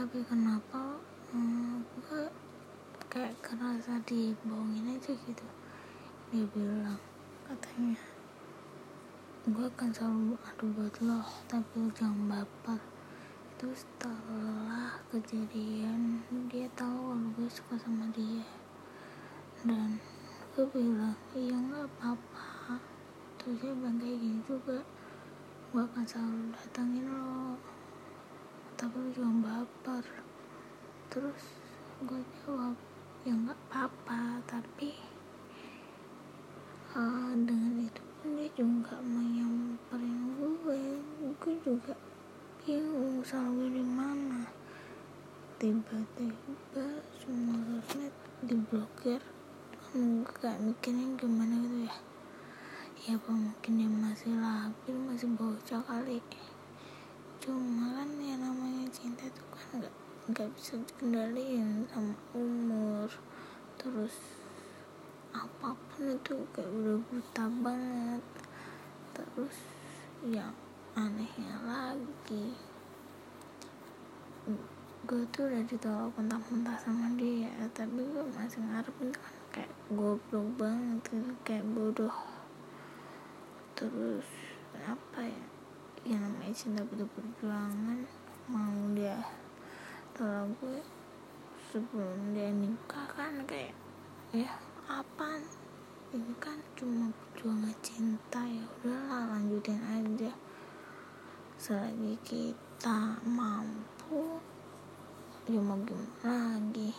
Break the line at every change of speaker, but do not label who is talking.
tapi kenapa hmm, gue kayak kerasa dibohongin aja gitu. Dia bilang katanya gue akan selalu adu buat lo tapi jangan baper. Itu setelah kejadian dia tahu kalau gue suka sama dia. Dan gue bilang iya nggak apa-apa. Terus dia bilang gini juga gue akan selalu datangin lo tapi lu jangan baper terus gue jawab ya nggak apa-apa tapi uh, dengan itu pun dia juga menyamperin gue. Gue juga bingung selalu di mana. Tiba-tiba semua sosmed diblokir gue gak mikirin gimana gitu ya. Ya apa mungkin dia masih labil masih bocah kali. Cuma kan ya namanya cinta itu kan nggak bisa dikendaliin sama umur. Terus apa pun itu kayak udah buta banget. Terus yang anehnya lagi. Gue tuh udah ditolak mentah-mentah sama dia tapi gue masih ngarepin kan kayak goblok banget gitu kayak bodoh. Terus apa ya yang namanya cinta butuh perjuangan mau dia tolak gue sebelum dia nikah kan kayak ya apa ini kan cuma perjuangan cinta ya udahlah lanjutin aja. Selagi kita mampu ya mau gimana lagi